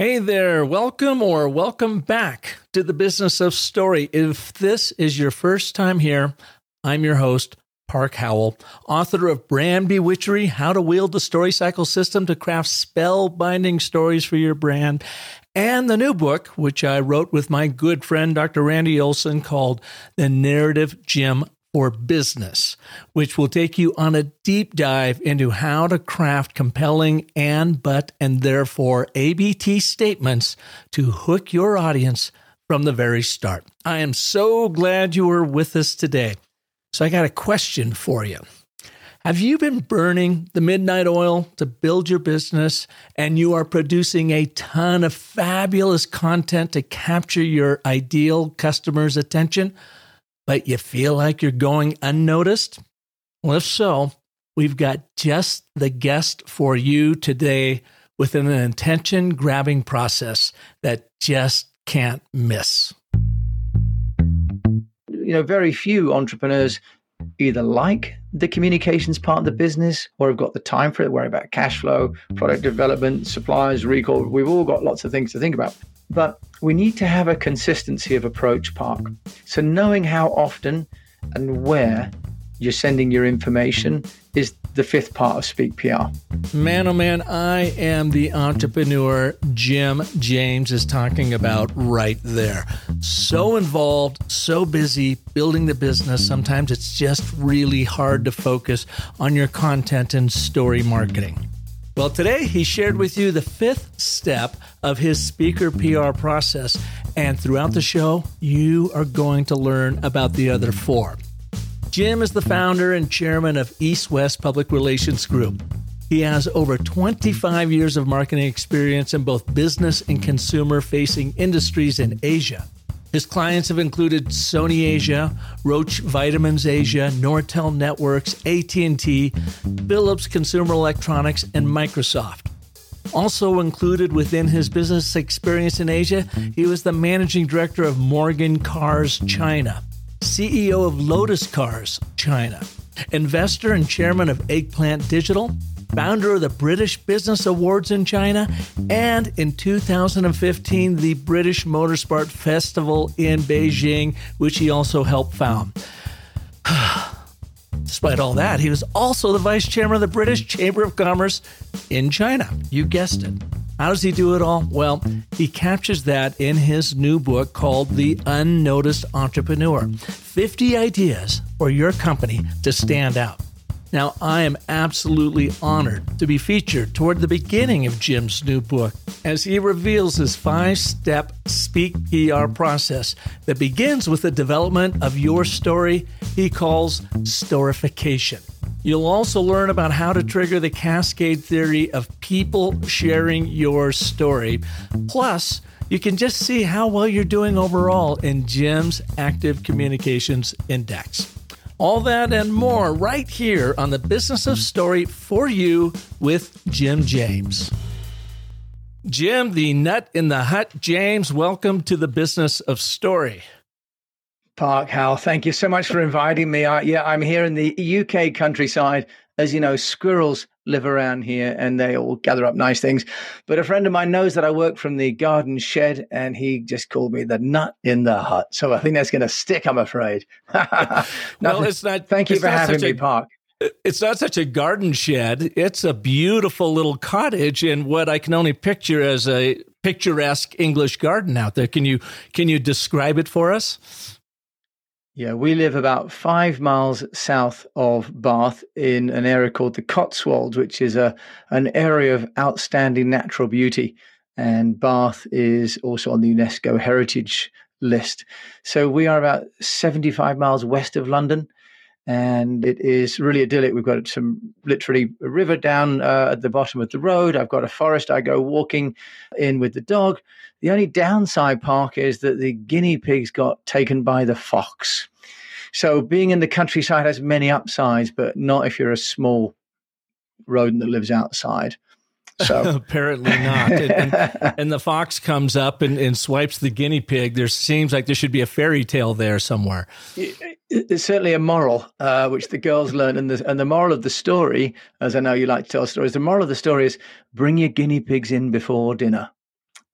Hey there, welcome or welcome back to the business of story. If this is your first time here, I'm your host, Park Howell, author of Brand Bewitchery How to Wield the Story Cycle System to Craft Spellbinding Stories for Your Brand, and the new book, which I wrote with my good friend, Dr. Randy Olson, called The Narrative Gym for business, which will take you on a deep dive into how to craft compelling and, but, and therefore ABT statements to hook your audience from the very start. I am so glad you are with us today. So, I got a question for you. Have you been burning the midnight oil to build your business and you are producing a ton of fabulous content to capture your ideal customer's attention? But you feel like you're going unnoticed? Well, if so, we've got just the guest for you today with an attention grabbing process that just can't miss. You know, very few entrepreneurs either like the communications part of the business or have got the time for it, worry about cash flow, product development, suppliers, recall. We've all got lots of things to think about. But we need to have a consistency of approach, Park. So knowing how often and where you're sending your information is the fifth part of Speak PR. Man, oh man, I am the entrepreneur Jim James is talking about right there. So involved, so busy building the business, sometimes it's just really hard to focus on your content and story marketing. Well, today he shared with you the fifth step of his speaker PR process, and throughout the show, you are going to learn about the other four. Jim is the founder and chairman of East West Public Relations Group. He has over 25 years of marketing experience in both business and consumer facing industries in Asia. His clients have included Sony Asia, Roche Vitamins Asia, Nortel Networks, AT&T, Philips Consumer Electronics, and Microsoft. Also included within his business experience in Asia, he was the managing director of Morgan Cars China, CEO of Lotus Cars China, investor and chairman of Eggplant Digital, founder of the British Business Awards in China, and in 2015, the British Motorsport Festival in Beijing, which he also helped found. Despite all that, he was also the vice chairman of the British Chamber of Commerce in China. You guessed it. How does he do it all? Well, he captures that in his new book called The Unnoticed Entrepreneur 50 Ideas for Your Company to Stand Out. Now, I am absolutely honored to be featured toward the beginning of Jim's new book as he reveals his five step Speak PR process that begins with the development of your story he calls storification. You'll also learn about how to trigger the cascade theory of people sharing your story. Plus, you can just see how well you're doing overall in Jim's Active Communications Index. All that and more right here on the Business of Story for you with Jim James. Jim, the nut in the hut, James, welcome to the Business of Story. Park Howell, thank you so much for inviting me. I, yeah, I'm here in the UK countryside. As you know, squirrels live around here and they all gather up nice things. But a friend of mine knows that I work from the garden shed and he just called me the nut in the hut. So I think that's going to stick, I'm afraid. well, it's not. Thank you for having me, a, Park. It's not such a garden shed. It's a beautiful little cottage in what I can only picture as a picturesque English garden out there. Can you can you describe it for us? Yeah, we live about five miles south of Bath in an area called the Cotswolds, which is a an area of outstanding natural beauty. And Bath is also on the UNESCO Heritage List. So we are about 75 miles west of London, and it is really idyllic. We've got some literally a river down uh, at the bottom of the road. I've got a forest I go walking in with the dog. The only downside, Park, is that the guinea pigs got taken by the fox. So being in the countryside has many upsides, but not if you're a small rodent that lives outside. So apparently not. And, and, and, the fox comes up and, and, swipes the guinea pig. There seems like there should be a fairy tale there somewhere. There's certainly a moral, uh, which the girls learn, and the and the moral of the story, as I know you like to tell stories, the moral of the story is bring your guinea pigs in before dinner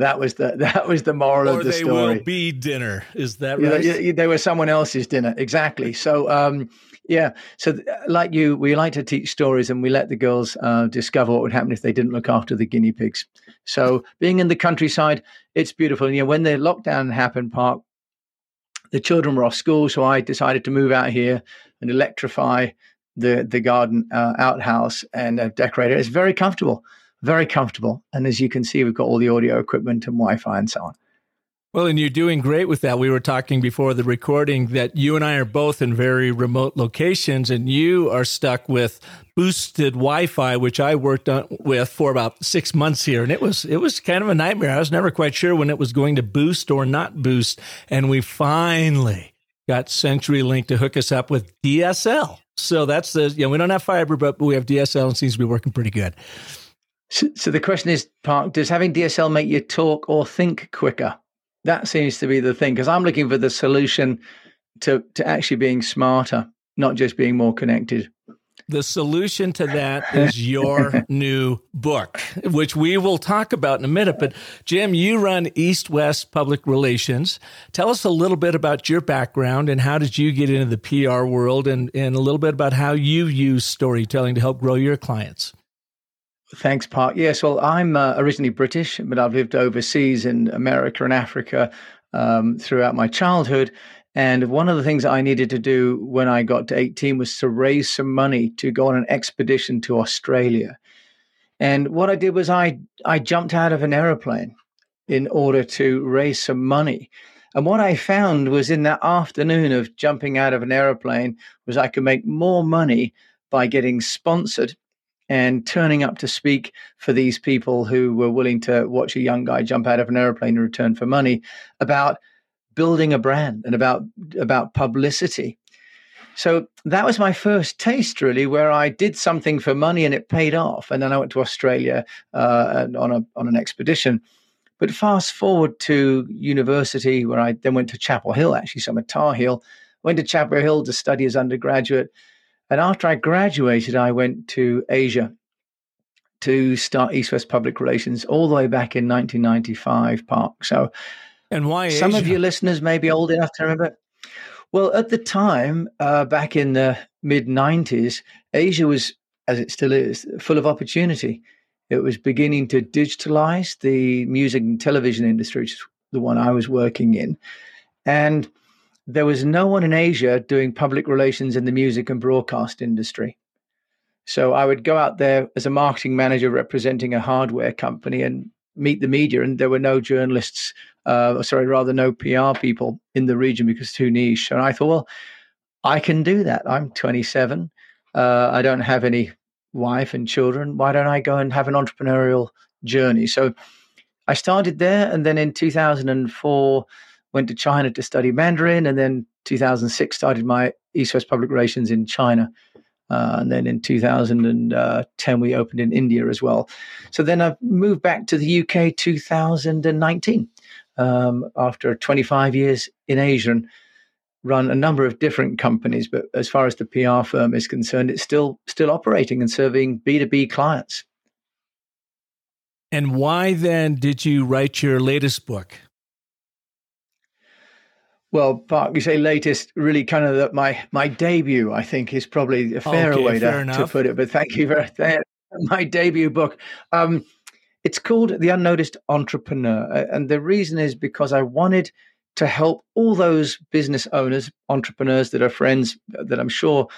That was the that was the moral or of the they story. will be dinner. Is that right? Yeah, they were someone else's dinner. Exactly. So, um, yeah. So, like you, we like to teach stories, and we let the girls uh, discover what would happen if they didn't look after the guinea pigs. So, being in the countryside, it's beautiful. And, you know, when the lockdown happened, Park, the children were off school, so I decided to move out here and electrify the the garden uh, outhouse and uh, decorate it. It's very comfortable, very comfortable. And as you can see, we've got all the audio equipment and Wi-Fi and so on. Well, and you're doing great with that. We were talking before the recording that you and I are both in very remote locations, and you are stuck with boosted Wi-Fi, which I worked on with for about six months here, and it was it was kind of a nightmare. I was never quite sure when it was going to boost or not boost, and we finally got CenturyLink to hook us up with DSL. So that's the you know we don't have fiber, but we have DSL, and seems to be working pretty good. So, so the question is, Park, does having DSL make you talk or think quicker? That seems to be the thing because I'm looking for the solution to to actually being smarter, not just being more connected. The solution to that is your new book, which we will talk about in a minute. But Jim, you run East West Public Relations. Tell us a little bit about your background and how did you get into the PR world and, and a little bit about how you use storytelling to help grow your clients. Thanks, Park. Yes, well, I'm uh, originally British, but I've lived overseas in America and Africa um, throughout my childhood. And one of the things I needed to do when I got to 18 was to raise some money to go on an expedition to Australia. And what I did was I, I jumped out of an aeroplane in order to raise some money. And what I found was in that afternoon of jumping out of an aeroplane was I could make more money by getting sponsored and turning up to speak for these people who were willing to watch a young guy jump out of an airplane in return for money about building a brand and about about publicity. So that was my first taste, really, where I did something for money and it paid off. And then I went to Australia uh, on a on an expedition. But fast forward to university, where I then went to Chapel Hill, actually, so I'm a Tar Heel. Went to Chapel Hill to study as undergraduate and after I graduated, I went to Asia to start East West Public Relations all the way back in 1995, Park. So, and why some of your listeners may be old enough to remember. Well, at the time, uh, back in the mid 90s, Asia was, as it still is, full of opportunity. It was beginning to digitalize the music and television industry, which is the one I was working in. And there was no one in Asia doing public relations in the music and broadcast industry. So I would go out there as a marketing manager representing a hardware company and meet the media, and there were no journalists, uh, sorry, rather no PR people in the region because it's too niche. And I thought, well, I can do that. I'm 27. Uh, I don't have any wife and children. Why don't I go and have an entrepreneurial journey? So I started there, and then in 2004 went to China to study Mandarin, and then 2006 started my East West Public Relations in China. Uh, and then in 2010, we opened in India as well. So then I moved back to the UK 2019 um, after 25 years in Asia and run a number of different companies. But as far as the PR firm is concerned, it's still still operating and serving B2B clients. And why then did you write your latest book? Well, Park, you say latest, really kind of the, my my debut, I think, is probably a fairer okay, way fair to, to, put it. But thank you for that. My debut book. Um, it's called The Unnoticed Entrepreneur. And the reason is because I wanted to help all those business owners, entrepreneurs that are friends that I'm sure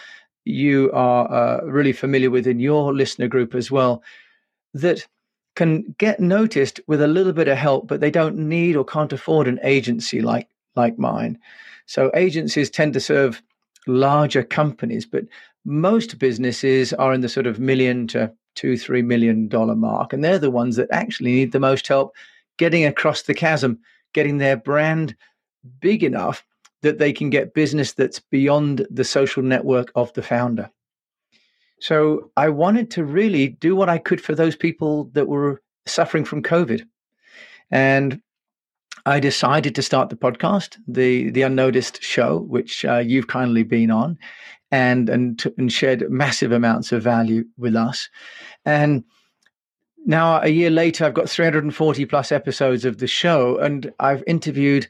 you are uh, really familiar with in your listener group as well, that can get noticed with a little bit of help, but they don't need or can't afford an agency like like mine. So agencies tend to serve larger companies, but most businesses are in the sort of million to two, three million dollar mark. And they're the ones that actually need the most help getting across the chasm, getting their brand big enough that they can get business that's beyond the social network of the founder. So I wanted to really do what I could for those people that were suffering from COVID. And I decided to start the podcast, the the Unnoticed Show, which uh, you've kindly been on, and and and shared massive amounts of value with us. And now a year later, I've got 340 plus episodes of the show, and I've interviewed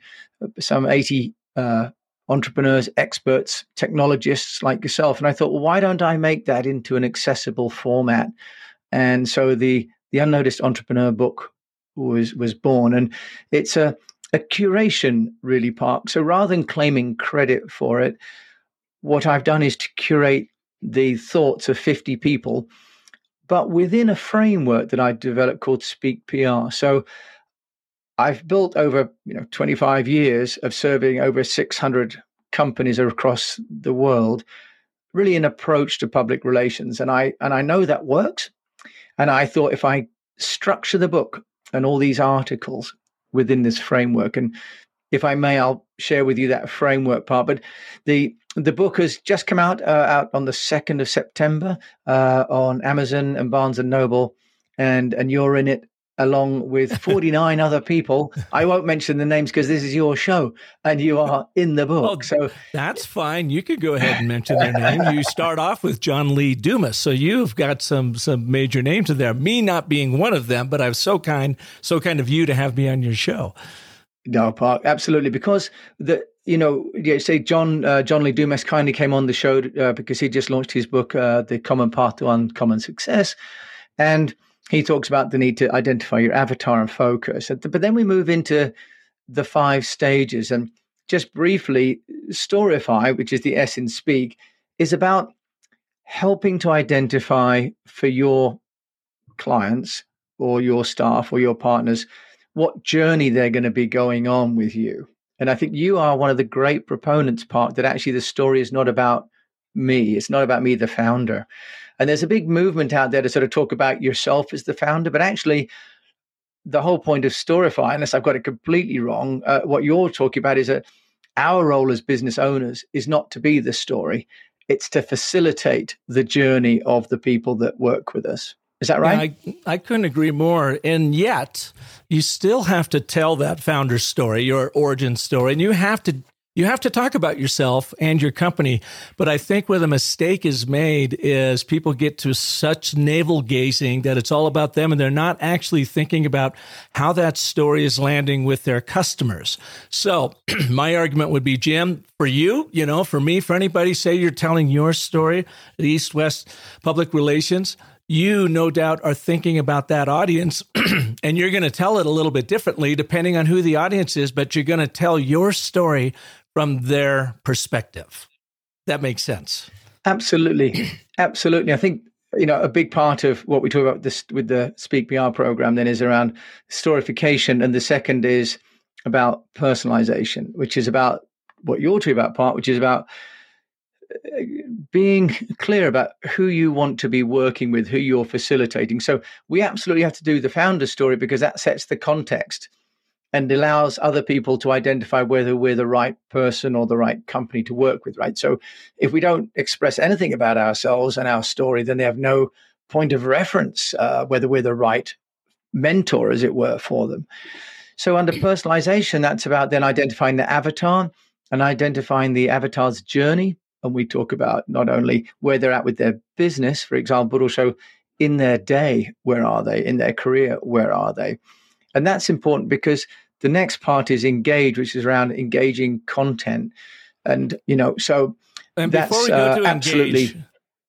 some 80 uh, entrepreneurs, experts, technologists like yourself. And I thought, well, why don't I make that into an accessible format? And so the the Unnoticed Entrepreneur book was was born, and it's a a curation really, Park. So rather than claiming credit for it, what I've done is to curate the thoughts of 50 people, but within a framework that I developed called Speak PR. So I've built over you know 25 years of serving over 600 companies across the world, really an approach to public relations, and I and I know that works. And I thought if I structure the book and all these articles within this framework, and if I may, I'll share with you that framework Park. But the the book has just come out uh, out on the second of September uh, on Amazon and Barnes and Noble, and and you're in it along with 49 other people. I won't mention the names because this is your show and you are in the book. Oh, so that's fine. You could go ahead and mention their name. You start off with John Lee Dumas. So you've got some some major names in there. Me not being one of them, but I'm so kind, so kind of you to have me on your show. No, Park, absolutely. Because the you know, you say John uh, John Lee Dumas kindly came on the show uh, because he just launched his book, uh, The Common Path to Uncommon Success, and he talks about the need to identify your avatar and focus. But then we move into the five stages. And just briefly, Storify, which is the S in Speak, is about helping to identify for your clients or your staff or your partners what journey they're going to be going on with you. And I think you are one of the great proponents, Park that actually the story is not about me. It's not about me, the founder. And there's a big movement out there to sort of talk about yourself as the founder, but actually, the whole point of Storify, unless I've got it completely wrong, uh, what you're talking about is that our role as business owners is not to be the story, it's to facilitate the journey of the people that work with us. Is that right? Yeah, I, I couldn't agree more. And yet, you still have to tell that founder story, your origin story, and you have to you have to talk about yourself and your company. But I think where the mistake is made is people get to such navel gazing that it's all about them and they're not actually thinking about how that story is landing with their customers. So my argument would be, Jim, for you, you know, for me, for anybody, say you're telling your story, the East West Public Relations you no doubt are thinking about that audience and you're going to tell it a little bit differently depending on who the audience is, but you're going to tell your story from their perspective. That makes sense. Absolutely. Absolutely. I think you know a big Park of what we talk about this with the speak pr program then is around storification and the second is about personalization which is about what you're talking about part which is about uh, being clear about who you want to be working with who you're facilitating so we absolutely have to do the founder story because that sets the context and allows other people to identify whether we're the right person or the right company to work with, right? So if we don't express anything about ourselves and our story, then they have no point of reference uh, whether we're the right mentor, as it were, for them. So under personalization, that's about then identifying the avatar and identifying the avatar's journey. And we talk about not only where they're at with their business, for example, but also in their day, where are they? In their career, where are they? And that's important because the next part is engage, which is around engaging content. And, you know, so and before we go uh, to engage,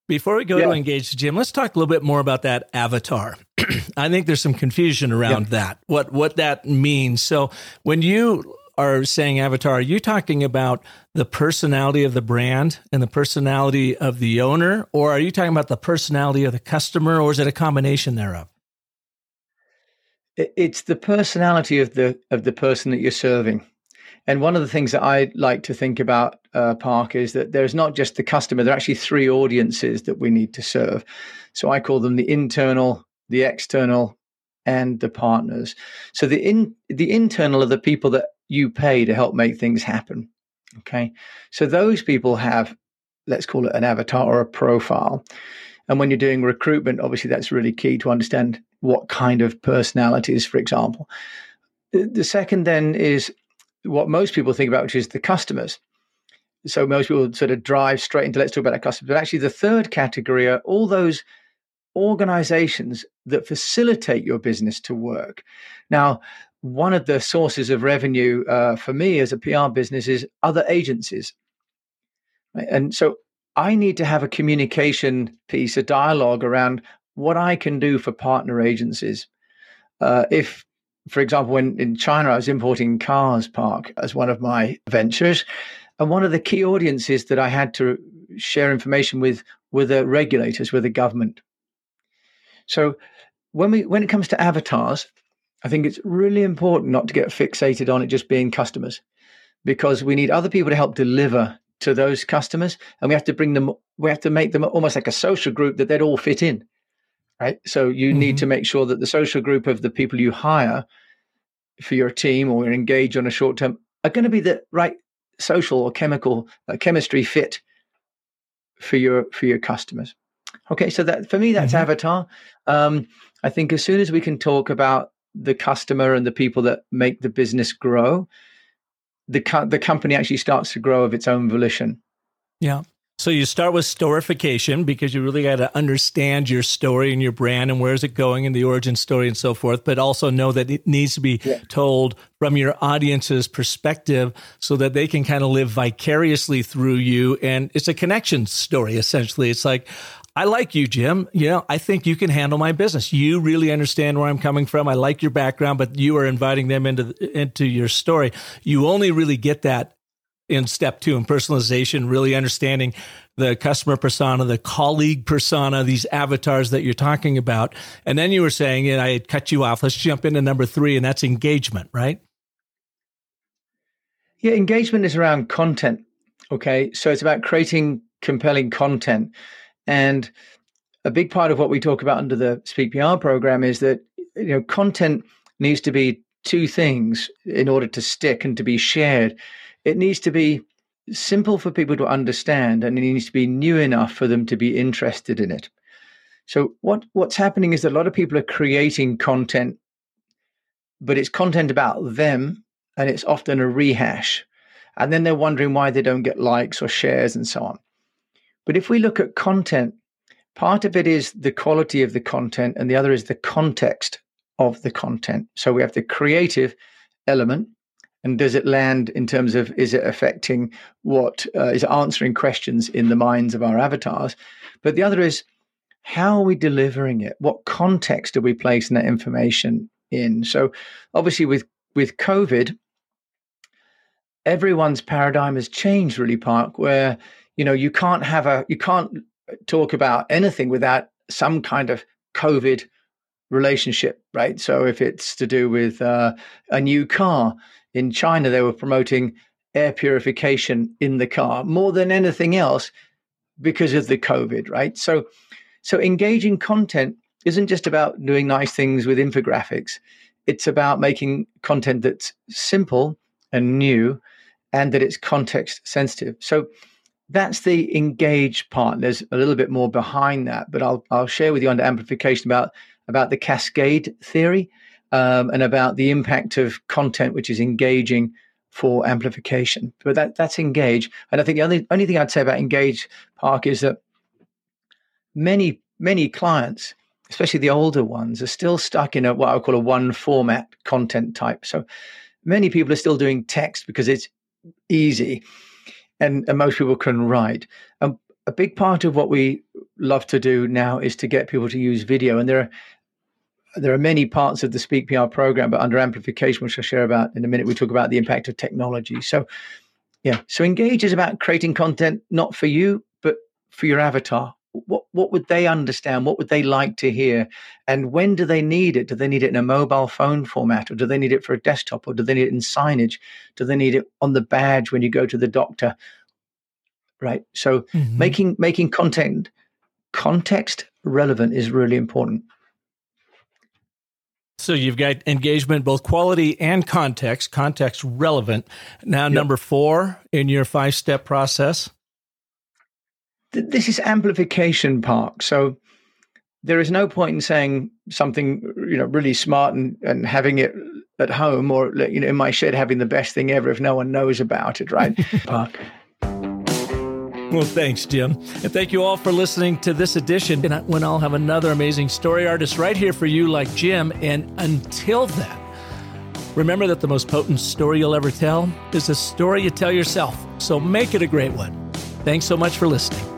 before we go yeah. to engage, Jim, let's talk a little bit more about that avatar. I think there's some confusion around yeah. that, what what that means. So when you are saying avatar, are you talking about the personality of the brand and the personality of the owner, or are you talking about the personality of the customer, or is it a combination thereof? It's the personality of the of the person that you're serving. And one of the things that I like to think about, uh, Park, is that there's not just the customer. There are actually three audiences that we need to serve. So I call them the internal, the external, and the partners. So the in the internal are the people that you pay to help make things happen. Okay, so those people have, let's call it an avatar or a profile. And when you're doing recruitment, obviously that's really key to understand what kind of personalities, for example. The second then is what most people think about, which is the customers. So most people sort of drive straight into let's talk about our customers. But actually, the third category are all those organizations that facilitate your business to work. Now, one of the sources of revenue uh, for me as a PR business is other agencies. And so I need to have a communication piece, a dialogue around what I can do for partner agencies. Uh, if, for example, when in China I was importing cars park as one of my ventures, and one of the key audiences that I had to share information with were the regulators, were the government. So when we when it comes to avatars, I think it's really important not to get fixated on it just being customers, because we need other people to help deliver to those customers, and we have to bring them. We have to make them almost like a social group that they'd all fit in, right? So you mm-hmm. need to make sure that the social group of the people you hire for your team or engage on a short term are going to be the right social or chemical uh, chemistry fit for your for your customers. Okay, so that for me that's mm-hmm. avatar. Um, I think as soon as we can talk about the customer and the people that make the business grow, the co- the company actually starts to grow of its own volition. Yeah. So you start with storification because you really got to understand your story and your brand and where's it going and the origin story and so forth, but also know that it needs to be yeah. told from your audience's perspective so that they can kind of live vicariously through you. And it's a connection story, essentially. It's like, I like you, Jim. You know, I think you can handle my business. You really understand where I'm coming from. I like your background, but you are inviting them into into your story. You only really get that in step two in personalization, really understanding the customer persona, the colleague persona, these avatars that you're talking about. And then you were saying, and I had cut you off. Let's jump into number three, and that's engagement, right? Yeah, engagement is around content. Okay. So it's about creating compelling content. And a big part of what we talk about under the Speak PR program is that you know content needs to be two things in order to stick and to be shared. It needs to be simple for people to understand, and it needs to be new enough for them to be interested in it. So what what's happening is that a lot of people are creating content, but it's content about them, and it's often a rehash. And then they're wondering why they don't get likes or shares and so on. But if we look at content, part of it is the quality of the content, and the other is the context of the content. So we have the creative element, and does it land in terms of is it affecting what uh, is answering questions in the minds of our avatars? But the other is how are we delivering it? What context are we placing that information in? So obviously with with COVID, everyone's paradigm has changed really, Park, where you know you can't have a you can't talk about anything without some kind of covid relationship right? So if it's to do with uh, a new car in china they were promoting air purification in the car more than anything else because of the covid right? So so engaging content isn't just about doing nice things with infographics. It's about making content that's simple and new and that it's context sensitive. So that's the engaged part. There's a little bit more behind that, but I'll I'll share with you under amplification about about the cascade theory um, and about the impact of content which is engaging for amplification. But that that's engage. And I think the only only thing I'd say about engage Park is that many many clients, especially the older ones, are still stuck in a what I call a one format content type. So many people are still doing text because it's easy and, and most people can write. And a big part of what we love to do now is to get people to use video. And there are there are many parts of the Speak PR program, but under amplification, which I'll share about in a minute, we talk about the impact of technology. So, yeah, so engage is about creating content not for you, but for your avatar what would they understand? What would they like to hear? And when do they need it? Do they need it in a mobile phone format, or do they need it for a desktop, or do they need it in signage? Do they need it on the badge when you go to the doctor? Right. So mm-hmm. making making content context relevant is really important. So you've got engagement, both quality and context, context relevant. Now, yep. number four in your five step process this is amplification park. So there is no point in saying something you know really smart and, and having it at home or you know in my shed having the best thing ever if no one knows about it right park Well, thanks, Jim. And thank you all for listening to this edition. And when I'll have another amazing story artist right here for you, like Jim. And until then, remember that the most potent story you'll ever tell is a story you tell yourself. So make it a great one. Thanks so much for listening.